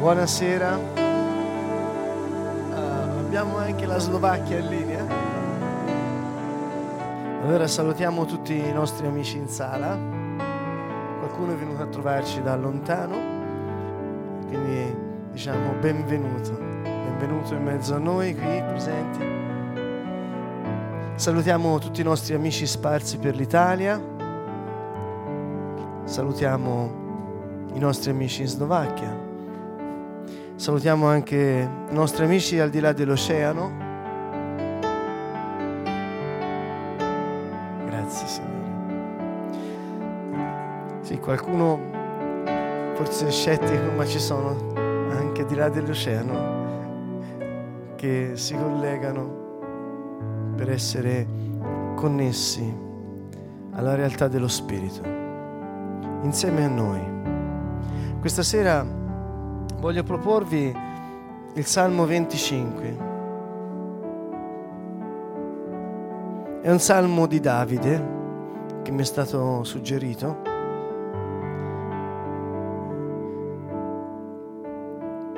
Buonasera. Uh, abbiamo anche la Slovacchia in linea. Allora salutiamo tutti i nostri amici in sala. Qualcuno è venuto a trovarci da lontano, quindi diciamo benvenuto. Benvenuto in mezzo a noi qui presenti. Salutiamo tutti i nostri amici sparsi per l'Italia. Salutiamo i nostri amici in Slovacchia. Salutiamo anche i nostri amici al di là dell'oceano. Grazie Signore. Sì, qualcuno forse scettico, ma ci sono anche al di là dell'oceano che si collegano per essere connessi alla realtà dello Spirito, insieme a noi. Questa sera voglio proporvi il Salmo 25. È un salmo di Davide che mi è stato suggerito.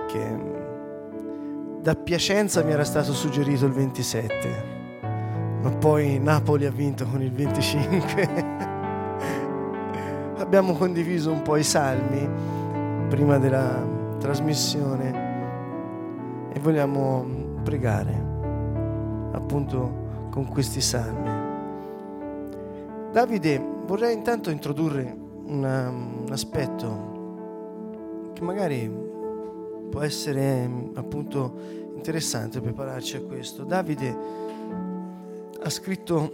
Che da Piacenza mi era stato suggerito il 27, ma poi Napoli ha vinto con il 25. Abbiamo condiviso un po' i salmi prima della trasmissione e vogliamo pregare appunto con questi salmi. Davide, vorrei intanto introdurre una, un aspetto che magari può essere appunto interessante prepararci a questo. Davide ha scritto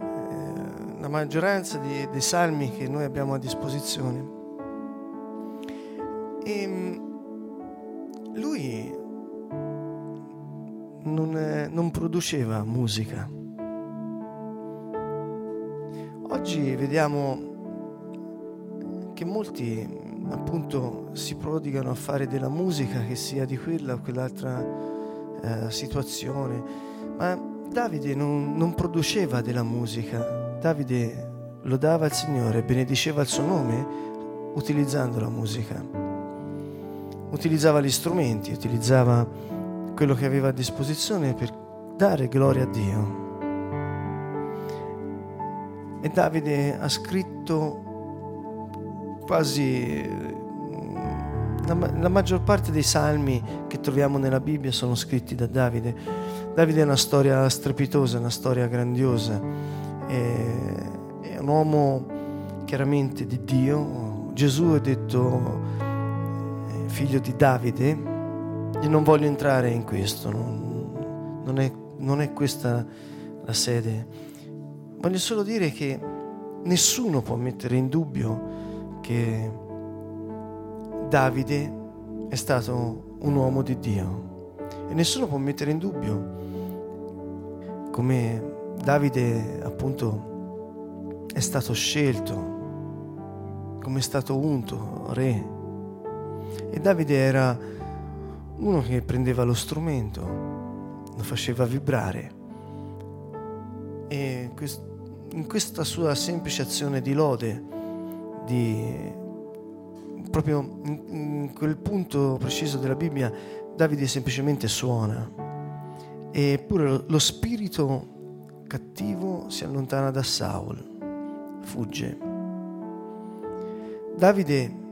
eh, la maggioranza di, dei salmi che noi abbiamo a disposizione e ehm, lui non, non produceva musica. Oggi vediamo che molti appunto si prodigano a fare della musica che sia di quella o quell'altra eh, situazione, ma Davide non, non produceva della musica, Davide lodava il Signore, benediceva il suo nome utilizzando la musica utilizzava gli strumenti, utilizzava quello che aveva a disposizione per dare gloria a Dio. E Davide ha scritto quasi la, la, maggior parte dei salmi che troviamo nella Bibbia sono scritti da Davide. Davide è una storia strepitosa, una storia grandiosa, è, è un uomo chiaramente di Dio. Gesù è detto figlio di Davide, e non voglio entrare in questo, non, non, è, non è questa la sede. Voglio solo dire che nessuno può mettere in dubbio che Davide è stato un uomo di Dio e nessuno può mettere in dubbio come Davide appunto è stato scelto, come è stato unto re e Davide era uno che prendeva lo strumento, lo faceva vibrare e in questa sua semplice azione di lode, di, proprio in quel punto preciso della Bibbia, Davide semplicemente suona. Eppure lo spirito cattivo si allontana da Saul, fugge. Davide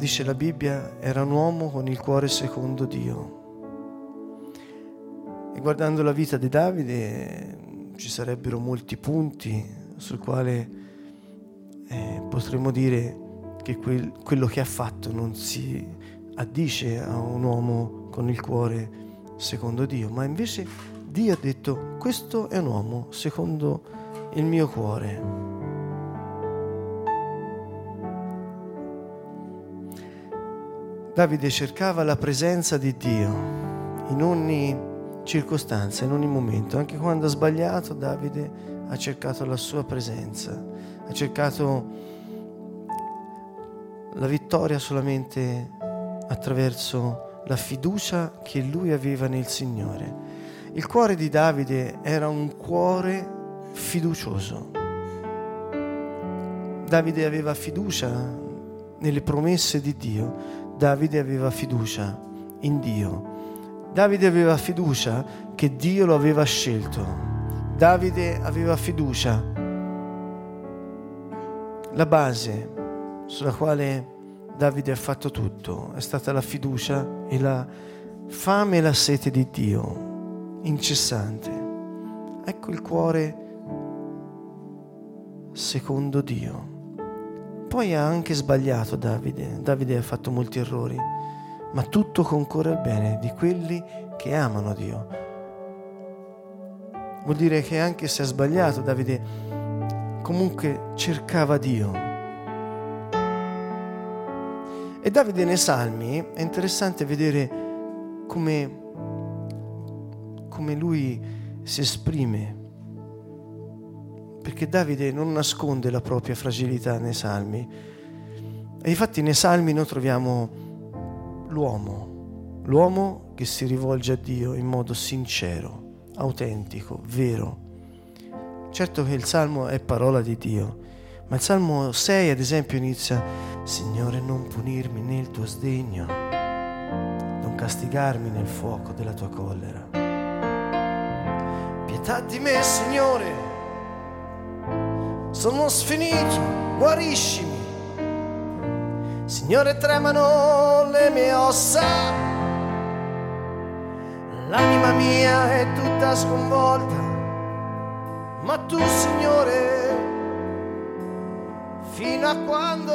dice la Bibbia, era un uomo con il cuore secondo Dio. E guardando la vita di Davide ci sarebbero molti punti sul quale eh, potremmo dire che quel, quello che ha fatto non si addice a un uomo con il cuore secondo Dio, ma invece Dio ha detto questo è un uomo secondo il mio cuore. Davide cercava la presenza di Dio in ogni circostanza, in ogni momento. Anche quando ha sbagliato, Davide ha cercato la sua presenza, ha cercato la vittoria solamente attraverso la fiducia che lui aveva nel Signore. Il cuore di Davide era un cuore fiducioso. Davide aveva fiducia nelle promesse di Dio, Davide aveva fiducia in Dio. Davide aveva fiducia che Dio lo aveva scelto. Davide aveva fiducia. La base sulla quale Davide ha fatto tutto è stata la fiducia e la fame e la sete di Dio, incessante. Ecco il cuore secondo Dio. Poi ha anche sbagliato Davide, Davide ha fatto molti errori, ma tutto concorre al bene di quelli che amano Dio. Vuol dire che anche se ha sbagliato Davide comunque cercava Dio. E Davide nei Salmi è interessante vedere come, come lui si esprime perché Davide non nasconde la propria fragilità nei salmi. E infatti nei salmi noi troviamo l'uomo, l'uomo che si rivolge a Dio in modo sincero, autentico, vero. Certo che il salmo è parola di Dio, ma il salmo 6 ad esempio inizia Signore non punirmi nel tuo sdegno, non castigarmi nel fuoco della tua collera. Pietà di me, Signore sono sfinito, guariscimi. Signore, tremano le mie ossa, l'anima mia è tutta sconvolta, ma tu, Signore, fino a quando,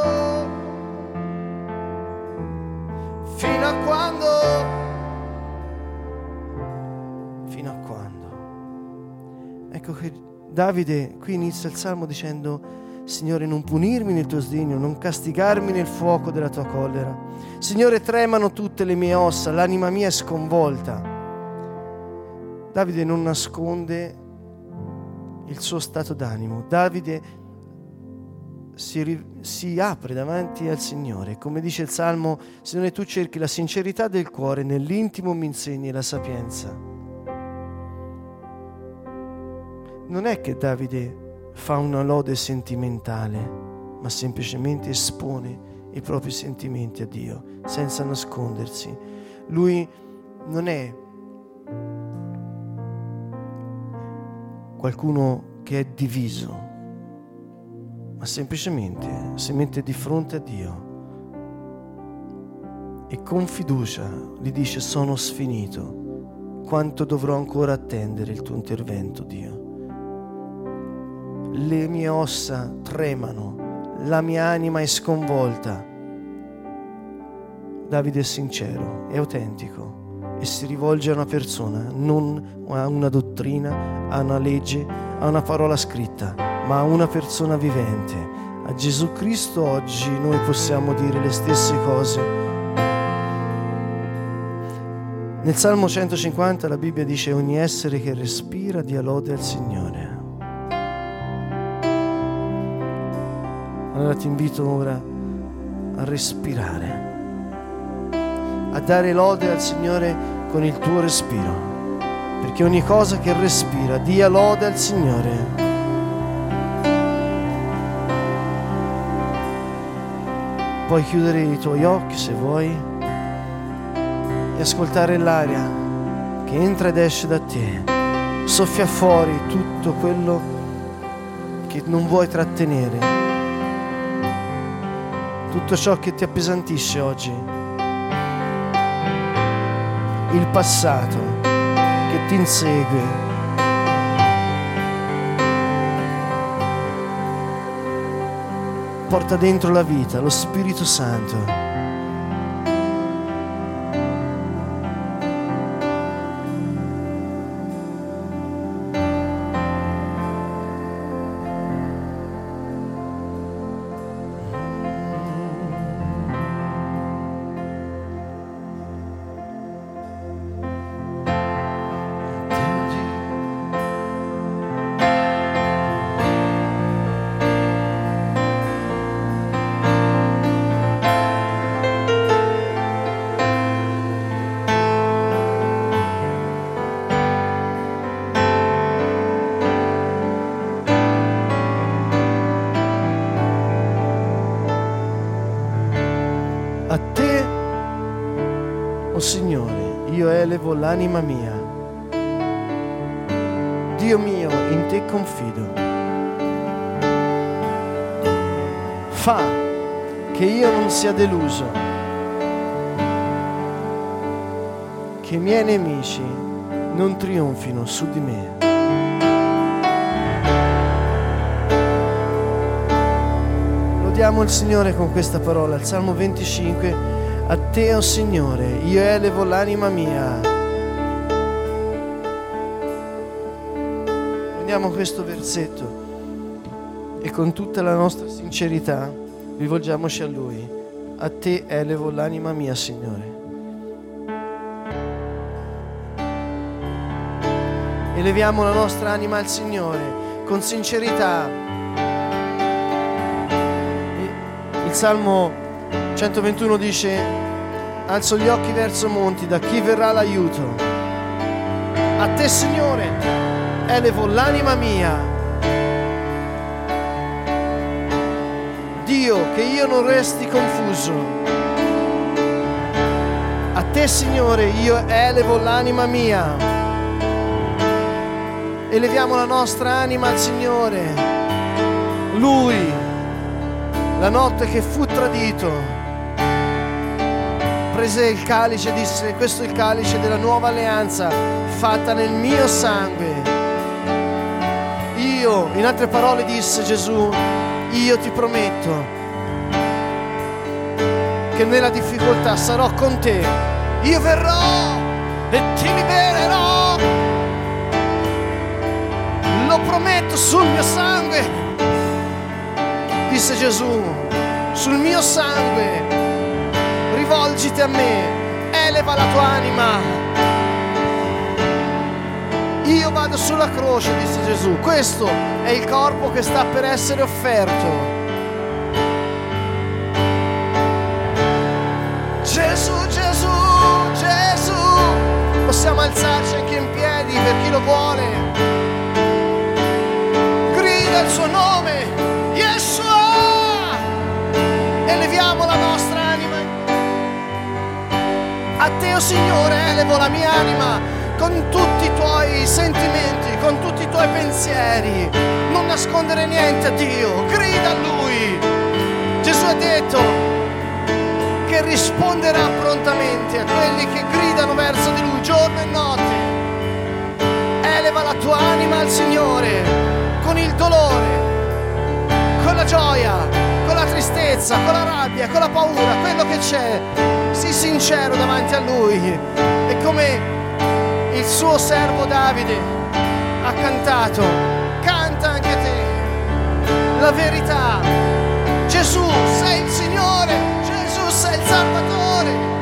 fino a quando, fino a quando. Ecco che Davide qui inizia il salmo dicendo, Signore, non punirmi nel tuo sdegno, non castigarmi nel fuoco della tua collera. Signore, tremano tutte le mie ossa, l'anima mia è sconvolta. Davide non nasconde il suo stato d'animo. Davide si, si, apre davanti al Signore. Come dice il Salmo, Signore, tu cerchi la sincerità del cuore, nell'intimo mi insegni la sapienza. Non è che Davide fa una lode sentimentale, ma semplicemente espone i propri sentimenti a Dio senza nascondersi. Lui non è qualcuno che è diviso, ma semplicemente si mette di fronte a Dio e con fiducia gli dice sono sfinito, quanto dovrò ancora attendere il tuo intervento Dio le mie ossa tremano, la mia anima è sconvolta. Davide è sincero, è autentico e si rivolge a una persona, non a una dottrina, a una legge, a una parola scritta, ma a una persona vivente. A Gesù Cristo oggi noi possiamo dire le stesse cose. Nel Salmo 150 la Bibbia dice ogni essere che respira dia lode al Signore. Allora ti invito ora a respirare, a dare lode al Signore con il tuo respiro, perché ogni cosa che respira dia lode al Signore. Puoi chiudere i tuoi occhi se vuoi e ascoltare l'aria che entra ed esce da te. Soffia fuori tutto quello che non vuoi trattenere tutto ciò che ti appesantisce oggi, il passato che ti insegue. Porta dentro la vita, lo Spirito Santo. Che i miei nemici non trionfino su di me. Lodiamo il Signore con questa parola, il Salmo 25, a te, o oh Signore, io elevo l'anima mia. Prendiamo questo versetto e con tutta la nostra sincerità rivolgiamoci a Lui. A te elevo l'anima mia, Signore. Eleviamo la nostra anima al Signore con sincerità Salmo 121 dice, alzo gli occhi verso monti, da chi verrà l'aiuto? A te Signore, elevo l'anima mia. Dio, che io non resti confuso. A te Signore, io elevo l'anima mia. Eleviamo la nostra anima al Signore. Lui la notte che fu tradito, prese il calice e disse, questo è il calice della nuova alleanza fatta nel mio sangue. Io, in altre parole disse Gesù, io ti prometto che nella difficoltà sarò con te. Io verrò e ti libererò. Prometto sul mio sangue disse Gesù, sul mio sangue, rivolgiti a me, eleva la tua anima. Io vado sulla croce, disse Gesù, questo è il corpo che sta per essere offerto. Gesù, Gesù, Gesù, possiamo alzarci anche in piedi per chi lo vuole. Il suo nome, Yeshua eleviamo la nostra anima. A te, oh Signore, elevo la mia anima con tutti i tuoi sentimenti, con tutti i tuoi pensieri. Non nascondere niente a Dio, grida a Lui. Gesù ha detto che risponderà prontamente a quelli che gridano verso di Lui giorno e notte. Eleva la tua anima al Signore con il dolore, con la gioia, con la tristezza, con la rabbia, con la paura, quello che c'è, sii sincero davanti a Lui. E come il suo servo Davide ha cantato, canta anche te la verità. Gesù sei il Signore, Gesù sei il Salvatore.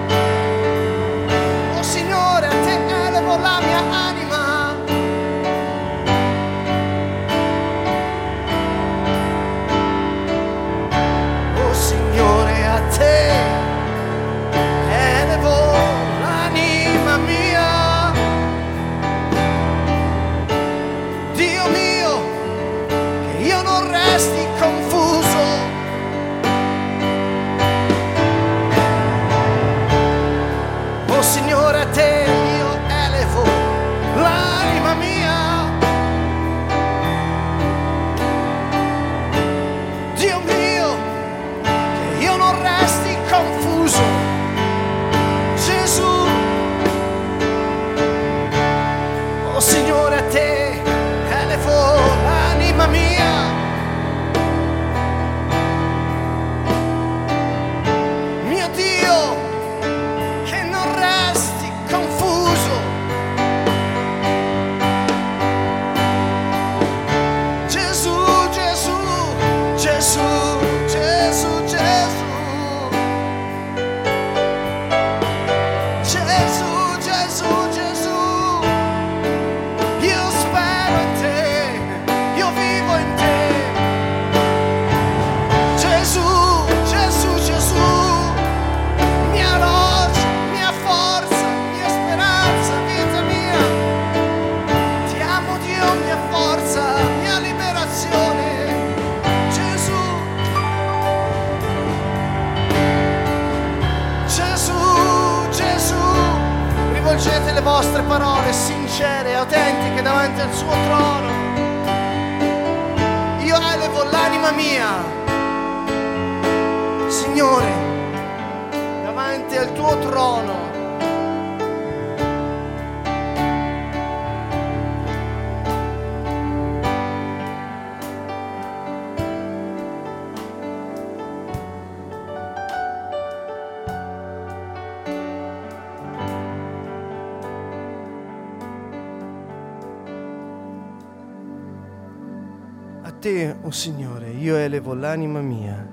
Elevo l'anima mia,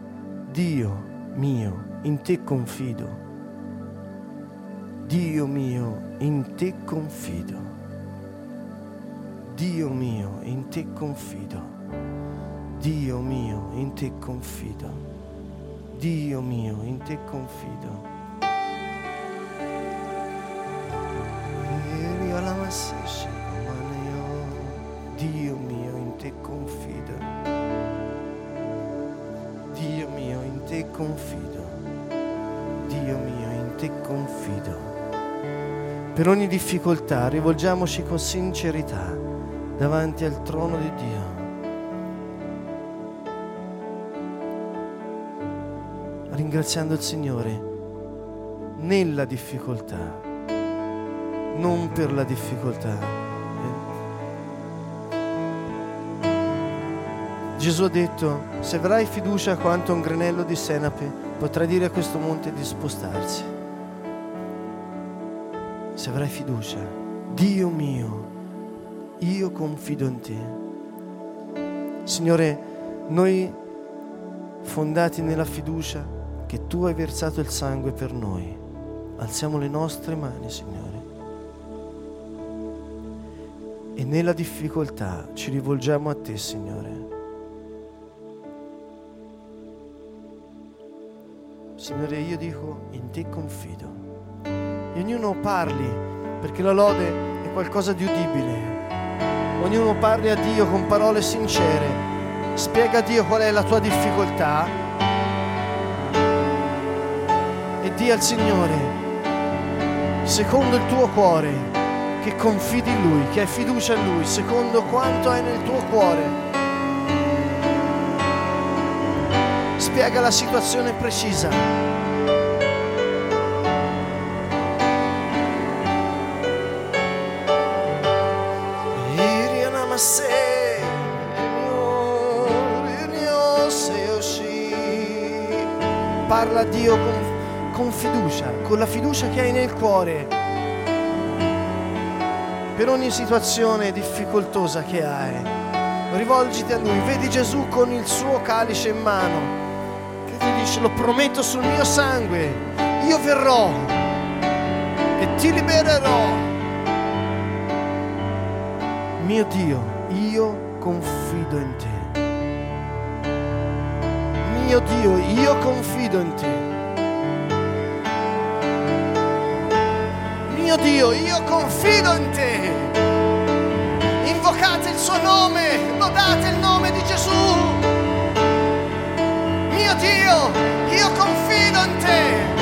Dio mio, in te confido. Dio mio, in te confido. Dio mio, in te confido. Dio mio, in te confido. Dio mio, in te confido. Confido. Per ogni difficoltà rivolgiamoci con sincerità davanti al trono di Dio. Ringraziando il Signore nella difficoltà, non per la difficoltà. Gesù ha detto, se avrai fiducia quanto un granello di senape, potrai dire a questo monte di spostarsi. Se avrai fiducia, Dio mio, io confido in te. Signore, noi fondati nella fiducia che tu hai versato il sangue per noi, alziamo le nostre mani, Signore. E nella difficoltà ci rivolgiamo a te, Signore. Signore, io dico, in te confido. Ognuno parli, perché la lode è qualcosa di udibile. Ognuno parli a Dio con parole sincere. Spiega a Dio qual è la tua difficoltà e di al Signore, secondo il tuo cuore, che confidi in Lui, che hai fiducia in Lui, secondo quanto hai nel tuo cuore spiega la situazione precisa. Parla a Dio con, con fiducia, con la fiducia che hai nel cuore per ogni situazione difficoltosa che hai. Rivolgiti a Lui, vedi Gesù con il suo calice in mano dice lo prometto sul mio sangue, io verrò e ti libererò. Mio Dio, io confido in te. Mio Dio, io confido in te. Mio Dio, io confido in te. Invocate il suo nome, lodate il nome di Gesù. Dio, io confido in te.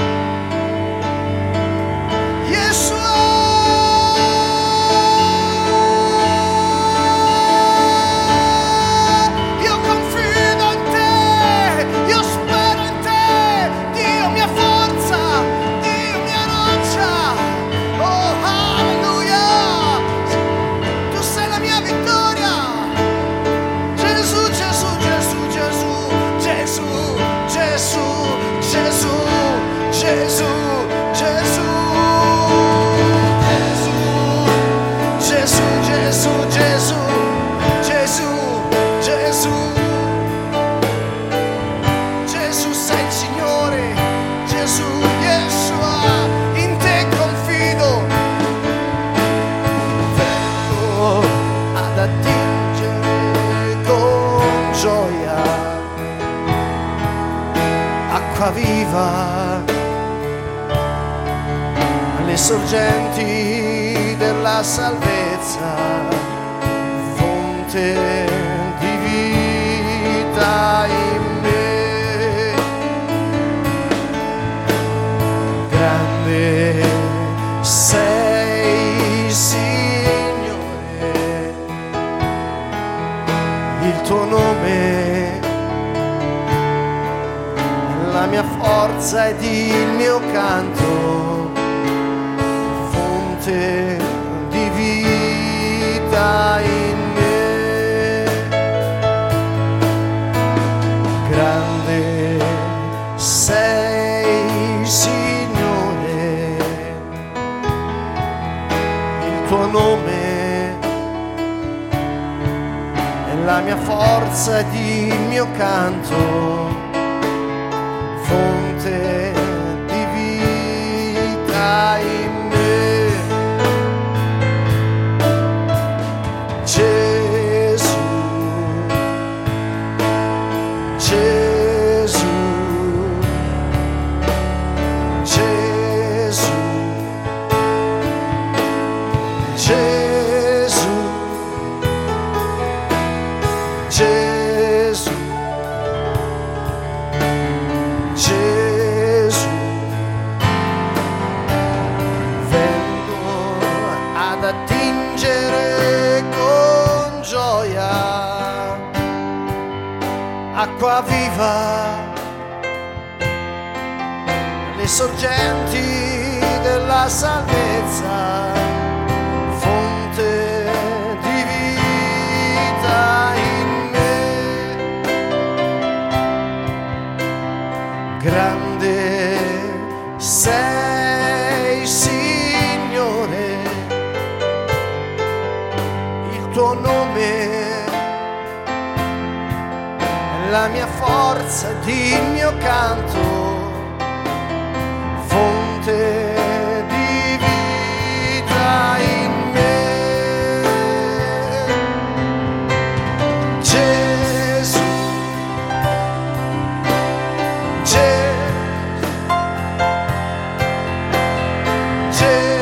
Gesù,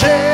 você.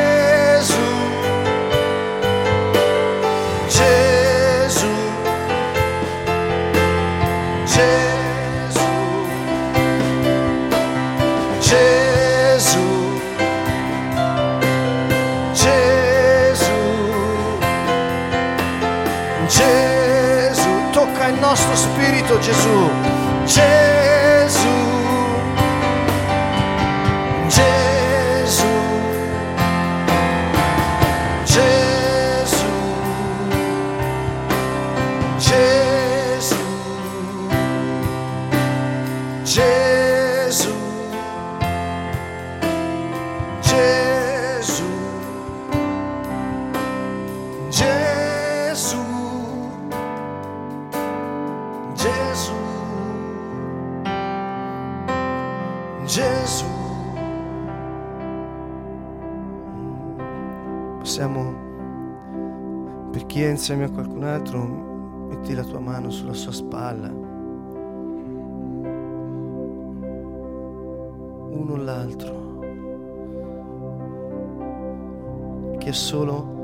Chi è solo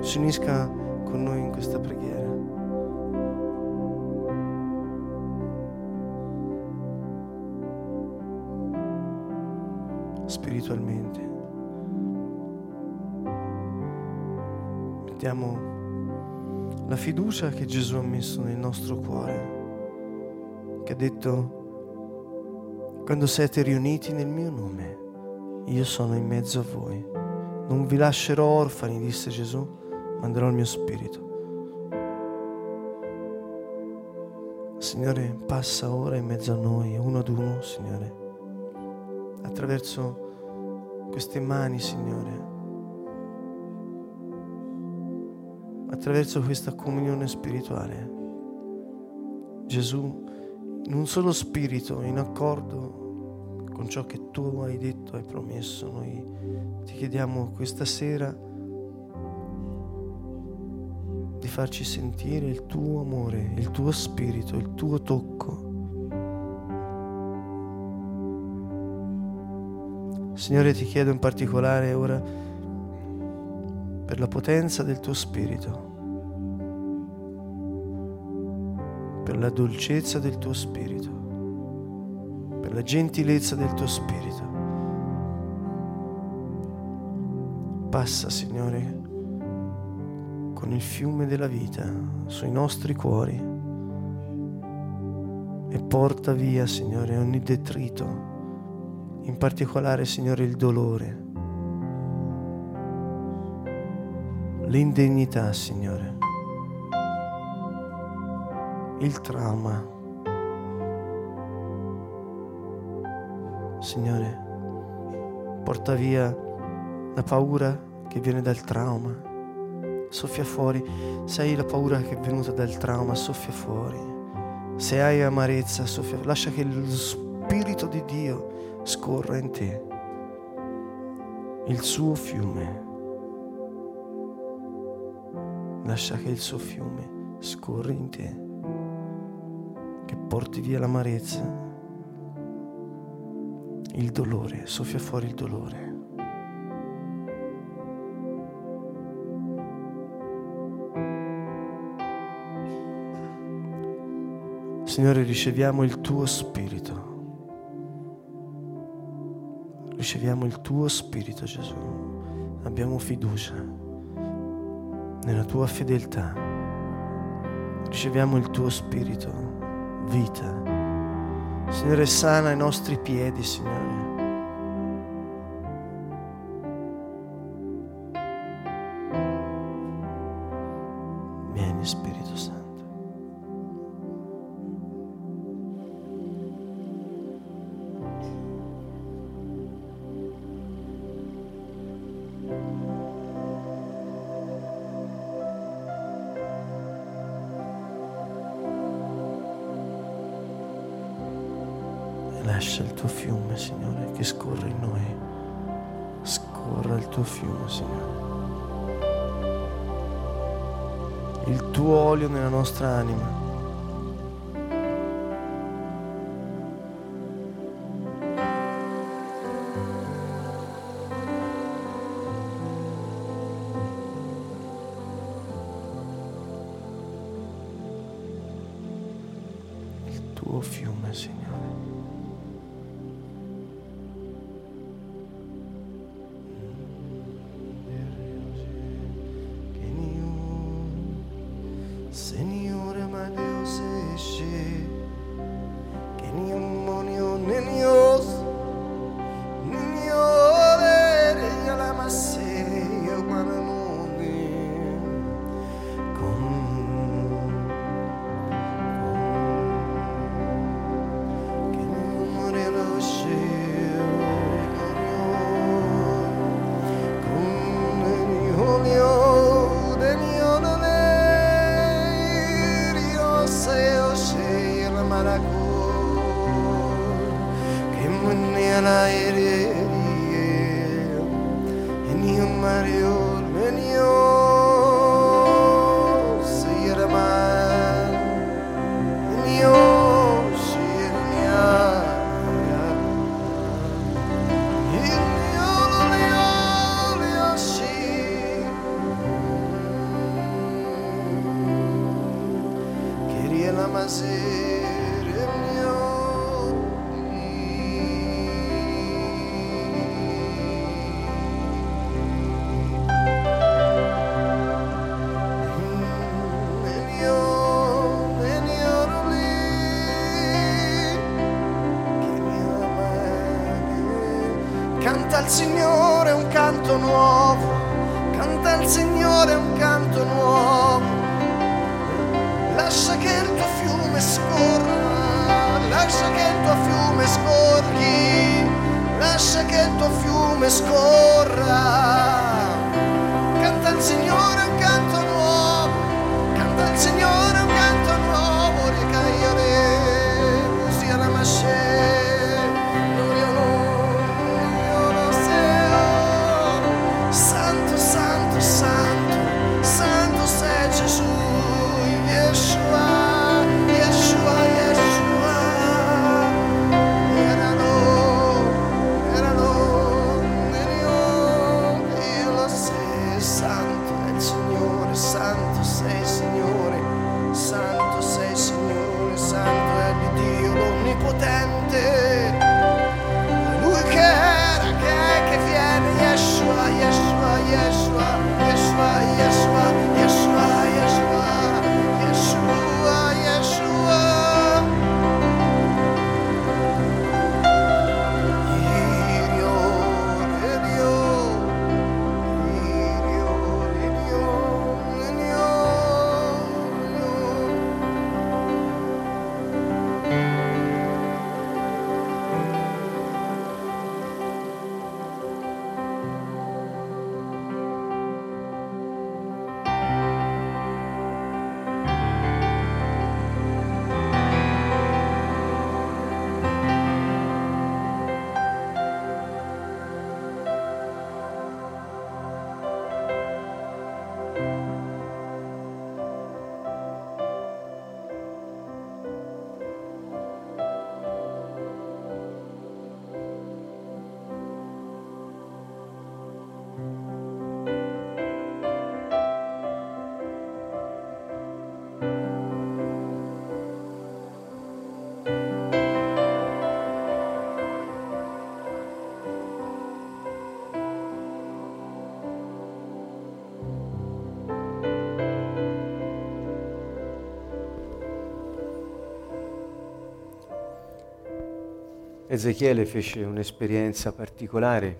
si unisca con noi in questa preghiera. Spiritualmente. Mettiamo la fiducia che Gesù ha messo nel nostro cuore, che ha detto, quando siete riuniti nel mio nome, io sono in mezzo a voi. Non vi lascerò orfani, disse Gesù, manderò il mio spirito. Signore, passa ora in mezzo a noi, uno ad uno, Signore, attraverso queste mani, Signore, attraverso questa comunione spirituale. Gesù, in un solo spirito, in accordo con ciò che tu hai detto, hai promesso, noi ti chiediamo questa sera di farci sentire il tuo amore, il tuo spirito, il tuo tocco. Signore, ti chiedo in particolare ora per la potenza del tuo spirito, per la dolcezza del tuo spirito, per la gentilezza del tuo spirito. Passa, Signore, con il fiume della vita sui nostri cuori e porta via, Signore, ogni detrito, in particolare, Signore, il dolore, l'indegnità, Signore, il trauma. Signore, porta via la paura che viene dal trauma. Soffia fuori. Se hai la paura che è venuta dal trauma, soffia fuori. Se hai amarezza, soffia fuori. Lascia che lo Spirito di Dio scorra in te. Il suo fiume. Lascia che il suo fiume scorra in te. Che porti via l'amarezza, il dolore, soffia fuori il dolore. Signore, riceviamo il tuo spirito. Riceviamo il tuo spirito, Gesù. Abbiamo fiducia nella tua fedeltà. Riceviamo il tuo spirito, vita. Signore, sana i nostri piedi, Signore. Lascia il tuo fiume, Signore, che scorre in noi. Scorra il tuo fiume, Signore. Il tuo olio nella nostra anima. Marius. Signore un canto nuovo. Lascia che il tuo fiume scorra, lascia che il tuo fiume scorri, lascia che il tuo fiume scorra. Ezechiele fece un'esperienza particolare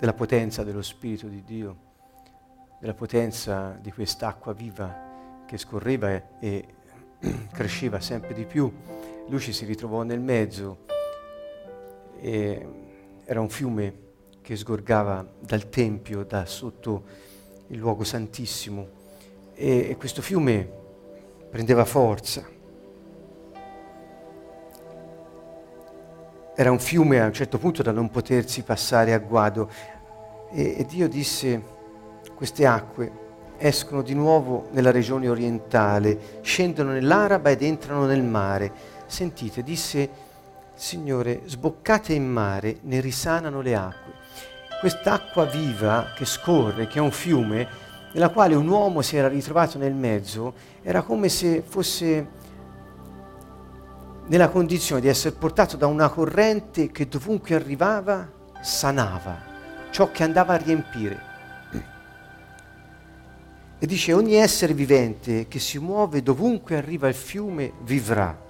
della potenza dello Spirito di Dio, della potenza di quest'acqua viva che scorreva e, cresceva sempre di più. Lui ci si ritrovò nel mezzo e era un fiume che sgorgava dal Tempio, da sotto il luogo santissimo e, e questo fiume prendeva forza. Era un fiume a un certo punto da non potersi passare a guado e, e Dio disse queste acque escono di nuovo nella regione orientale, scendono nell'Araba ed entrano nel mare. Sentite, disse Signore, sboccate in mare, ne risanano le acque. Quest'acqua viva che scorre, che è un fiume, nella quale un uomo si era ritrovato nel mezzo, era come se fosse nella condizione di essere portato da una corrente che dovunque arrivava sanava ciò che andava a riempire. E dice ogni essere vivente che si muove dovunque arriva il fiume vivrà.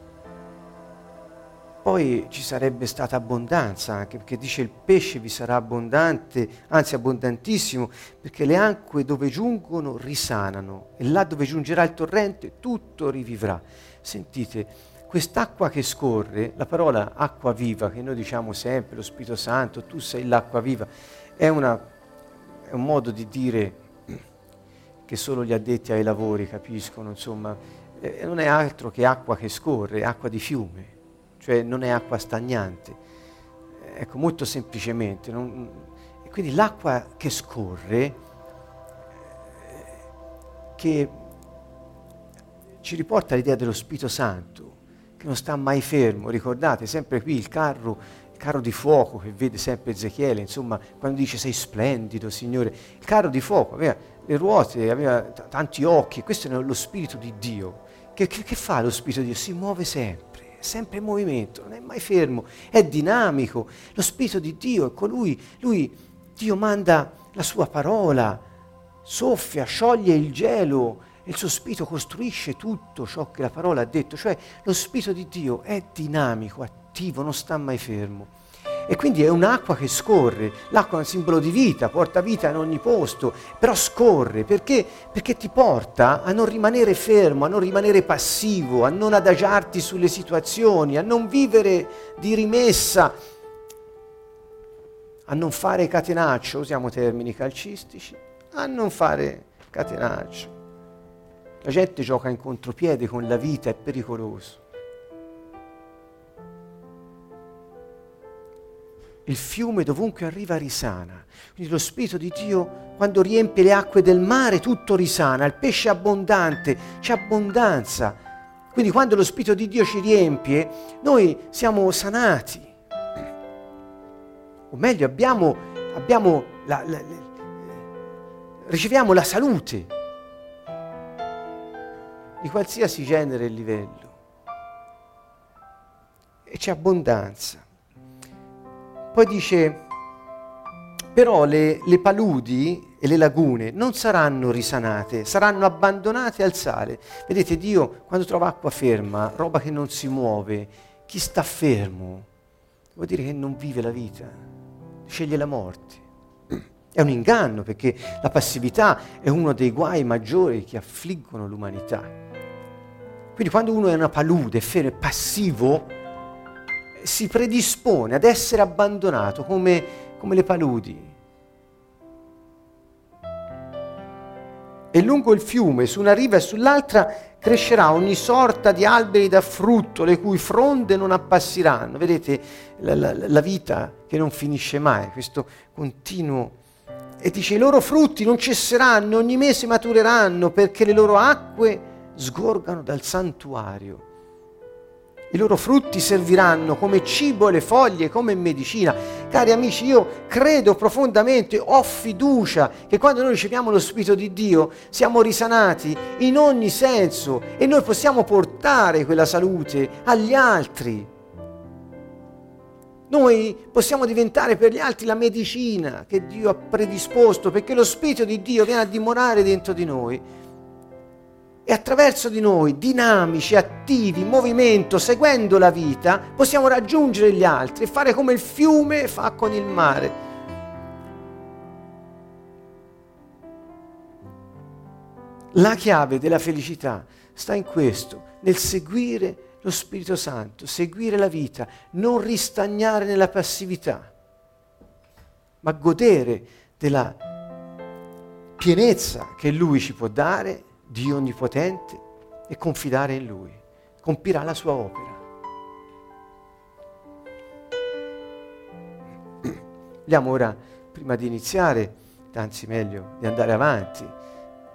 Poi ci sarebbe stata abbondanza anche perché dice il pesce vi sarà abbondante, anzi abbondantissimo, perché le acque dove giungono risanano e là dove giungerà il torrente tutto rivivrà. Sentite, quest'acqua che scorre, la parola acqua viva che noi diciamo sempre, lo Spirito Santo, tu sei l'acqua viva, è, una, è un modo di dire che solo gli addetti ai lavori capiscono, insomma, eh, non è altro che acqua che scorre, acqua di fiume, cioè non è acqua stagnante. Ecco, molto semplicemente. Non, quindi l'acqua che scorre, eh, che ci riporta all'idea dello Spirito Santo, che non sta mai fermo. Ricordate, sempre qui il carro, il carro di fuoco che vede sempre Ezechiele, insomma, quando dice sei splendido, Signore. Il carro di fuoco aveva le ruote, aveva t- tanti occhi, questo è lo Spirito di Dio che, che, che fa lo Spirito di Dio? Si muove sempre, sempre in movimento, non è mai fermo, è dinamico. Lo Spirito di Dio è colui, lui, Dio manda la sua parola, soffia, scioglie il gelo, il suo spirito costruisce tutto ciò che la parola ha detto, cioè lo spirito di Dio è dinamico, attivo, non sta mai fermo. E quindi è un'acqua che scorre, l'acqua è un simbolo di vita, porta vita in ogni posto, però scorre perché? Perché ti porta a non rimanere fermo, a non rimanere passivo, a non adagiarti sulle situazioni, a non vivere di rimessa, a non fare catenaccio, usiamo termini calcistici, a non fare catenaccio. La gente gioca in contropiede con la vita, è pericoloso. Il fiume dovunque arriva risana. Quindi lo Spirito di Dio, quando riempie le acque del mare, tutto risana. Il pesce è abbondante, c'è abbondanza. Quindi quando lo Spirito di Dio ci riempie, noi siamo sanati. O meglio, abbiamo, abbiamo la, la, la, riceviamo la salute di qualsiasi genere e livello. E c'è abbondanza. Poi dice, però le, le, paludi e le lagune non saranno risanate, saranno abbandonate al sale. Vedete, Dio quando trova acqua ferma, roba che non si muove, chi sta fermo vuol dire che non vive la vita, sceglie la morte. È un inganno perché la passività è uno dei guai maggiori che affliggono l'umanità. Quindi quando uno è una palude, è passivo, si predispone ad essere abbandonato come, come le paludi. E lungo il fiume, su una riva e sull'altra, crescerà ogni sorta di alberi da frutto, le cui fronde non appassiranno. Vedete la, la, la vita che non finisce mai, questo continuo. E dice, i loro frutti non cesseranno, ogni mese matureranno, perché le loro acque sgorgano dal santuario. I loro frutti serviranno come cibo e le foglie, come medicina. Cari amici, io credo profondamente, ho fiducia che quando noi riceviamo lo Spirito di Dio siamo risanati in ogni senso e noi possiamo portare quella salute agli altri. Noi possiamo diventare per gli altri la medicina che Dio ha predisposto perché lo Spirito di Dio viene a dimorare dentro di noi e attraverso di noi, dinamici, attivi, in movimento, seguendo la vita, possiamo raggiungere gli altri e fare come il fiume fa con il mare. La chiave della felicità sta in questo, nel seguire lo Spirito Santo, seguire la vita, non ristagnare nella passività, ma godere della pienezza che Lui ci può dare Dio Onnipotente e confidare in Lui. Compirà la sua opera. Vogliamo ora, prima di iniziare, anzi meglio di andare avanti,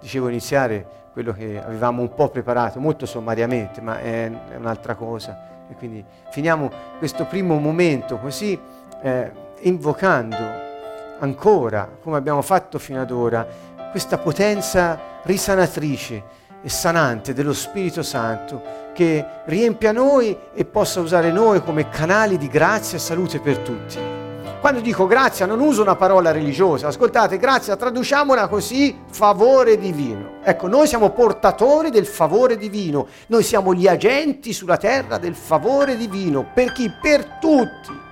dicevo iniziare quello che avevamo un po' preparato, molto sommariamente, ma è, è un'altra cosa. E quindi finiamo questo primo momento così eh, invocando ancora, come abbiamo fatto fino ad ora, questa potenza risanatrice e sanante dello Spirito Santo che riempia noi e possa usare noi come canali di grazia e salute per tutti. Quando dico grazia non uso una parola religiosa, ascoltate, grazia traduciamola così, favore divino. Ecco, noi siamo portatori del favore divino, noi siamo gli agenti sulla terra del favore divino, per chi? Per tutti.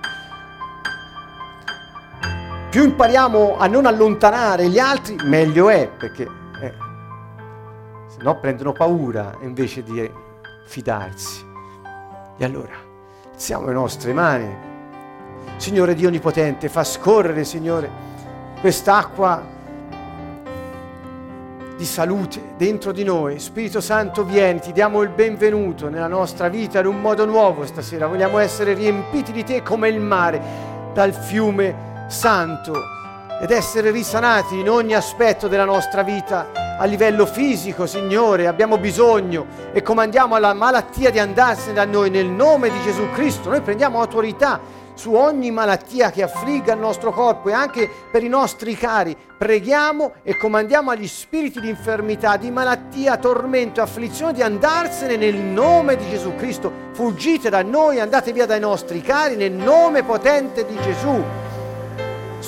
Più impariamo a non allontanare gli altri, meglio è, perché no? prendono paura invece di fidarsi. E allora, alziamo le nostre mani. Signore Dio Onnipotente, fa scorrere, Signore, quest'acqua di salute dentro di noi. Spirito Santo, vieni, ti diamo il benvenuto nella nostra vita in un modo nuovo stasera. Vogliamo essere riempiti di te come il mare, dal fiume santo ed essere risanati in ogni aspetto della nostra vita a livello fisico, Signore, abbiamo bisogno e comandiamo alla malattia di andarsene da noi nel nome di Gesù Cristo. Noi prendiamo autorità su ogni malattia che affligga il nostro corpo e anche per i nostri cari. Preghiamo e comandiamo agli spiriti di infermità, di malattia, tormento e afflizione di andarsene nel nome di Gesù Cristo. Fuggite da noi, andate via dai nostri cari nel nome potente di Gesù.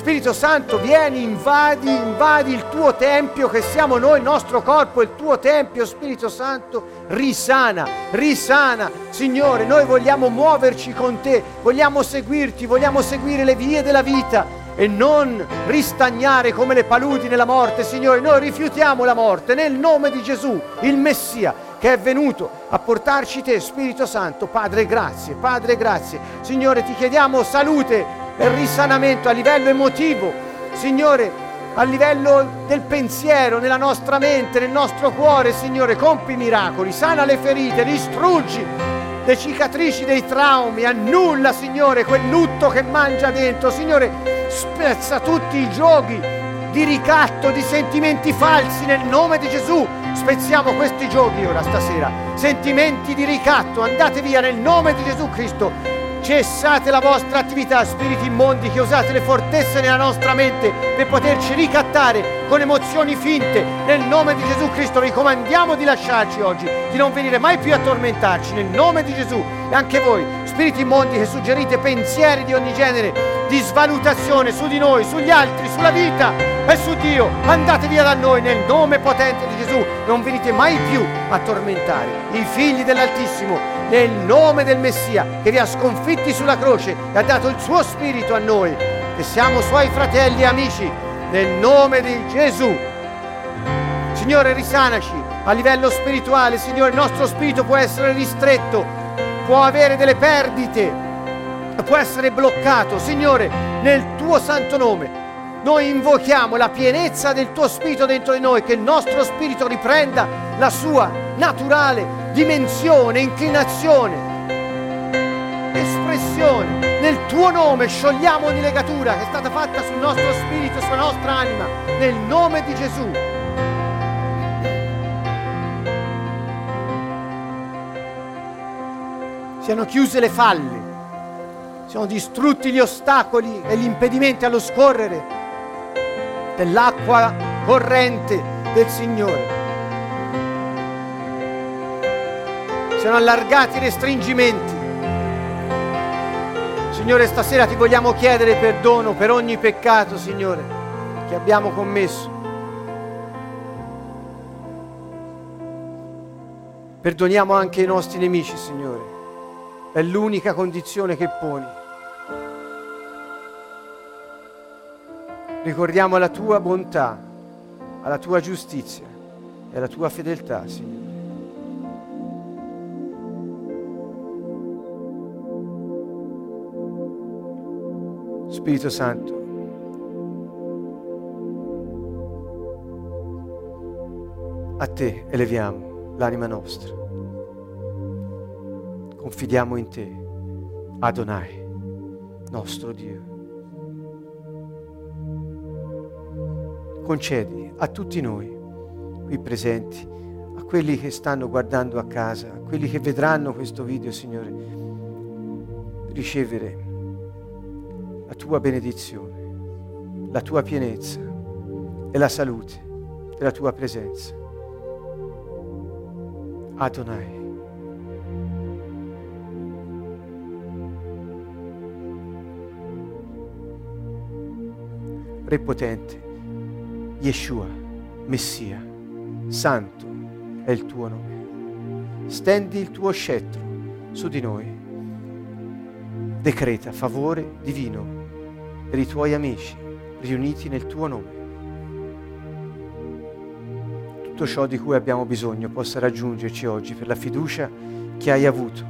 Spirito Santo, vieni, invadi, invadi il tuo tempio, che siamo noi, il nostro corpo, il tuo tempio, Spirito Santo, risana, risana. Signore, noi vogliamo muoverci con te, vogliamo seguirti, vogliamo seguire le vie della vita e non ristagnare come le paludi nella morte, Signore. Noi rifiutiamo la morte nel nome di Gesù, il Messia, che è venuto a portarci te, Spirito Santo. Padre, grazie, Padre, grazie. Signore, ti chiediamo salute e risanamento a livello emotivo, Signore, a livello del pensiero, nella nostra mente, nel nostro cuore, Signore, compi miracoli, sana le ferite, distruggi le cicatrici dei traumi, annulla, Signore, quel lutto che mangia dentro, Signore, spezza tutti i giochi di ricatto, di sentimenti falsi nel nome di Gesù. Spezziamo questi giochi ora stasera, sentimenti di ricatto, andate via nel nome di Gesù Cristo Cessate la vostra attività, spiriti immondi, che usate le fortezze nella nostra mente per poterci ricattare con emozioni finte. Nel nome di Gesù Cristo vi comandiamo di lasciarci oggi, di non venire mai più a tormentarci. Nel nome di Gesù e anche voi, spiriti immondi che suggerite pensieri di ogni genere, di svalutazione su di noi, sugli altri, sulla vita e su Dio, andate via da noi nel nome potente di Gesù. Non venite mai più a tormentare i figli dell'Altissimo nel nome del Messia che vi ha sconfitti sulla croce e ha dato il suo spirito a noi, che siamo suoi fratelli e amici, nel nome di Gesù. Signore, risanaci a livello spirituale, Signore, il nostro spirito può essere ristretto, può avere delle perdite, può essere bloccato. Signore, nel tuo santo nome, noi invochiamo la pienezza del tuo spirito dentro di noi, che il nostro spirito riprenda la sua naturale dimensione, inclinazione, espressione. Nel tuo nome sciogliamo ogni legatura che è stata fatta sul nostro spirito, sulla nostra anima, nel nome di Gesù. Siano chiuse le falle, siano distrutti gli ostacoli e gli impedimenti allo scorrere dell'acqua corrente del Signore. Siano allargati i restringimenti. Signore, stasera ti vogliamo chiedere perdono per ogni peccato, Signore, che abbiamo commesso. Perdoniamo anche i nostri nemici, Signore. È l'unica condizione che poni. Ricordiamo la tua bontà, alla tua giustizia e alla tua fedeltà, Signore. Spirito Santo. A te eleviamo l'anima nostra. Confidiamo in te, Adonai, nostro Dio. Concedi a tutti noi qui presenti, a quelli che stanno guardando a casa, a quelli che vedranno questo video, Signore, ricevere la tua benedizione, la tua pienezza e la salute della tua presenza. Adonai. Re potente, Yeshua, Messia, Santo è il tuo nome. Stendi il tuo scettro su di noi. Decreta favore divino per i tuoi amici riuniti nel tuo nome. Tutto ciò di cui abbiamo bisogno possa raggiungerci oggi per la fiducia che hai avuto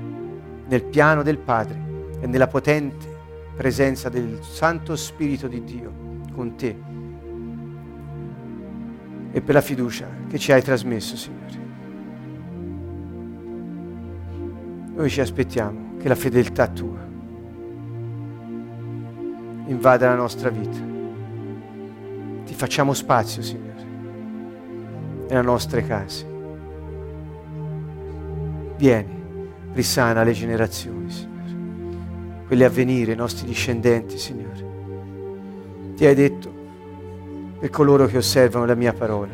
nel piano del Padre e nella potente presenza del Santo Spirito di Dio con te e per la fiducia che ci hai trasmesso, Signore. Noi ci aspettiamo che la fedeltà tua invada la nostra vita. Ti facciamo spazio, Signore, nelle nostre case. Vieni, risana le generazioni, Signore. quelli a venire, i nostri discendenti, Signore. Ti hai detto, per coloro che osservano la mia parola,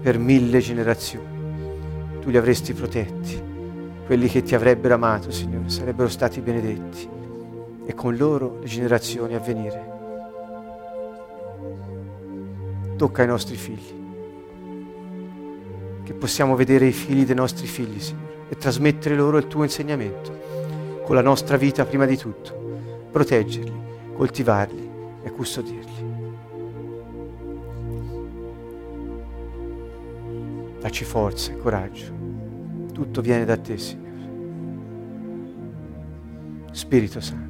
per mille generazioni, tu li avresti protetti. Quelli che ti avrebbero amato, Signore, sarebbero stati benedetti e con loro le generazioni a venire. Tocca ai nostri figli, che possiamo vedere i figli dei nostri figli, Signore, e trasmettere loro il tuo insegnamento, con la nostra vita prima di tutto, proteggerli, coltivarli e custodirli. Dacci forza e coraggio. Tutto viene da te, Signore. Spirito Santo.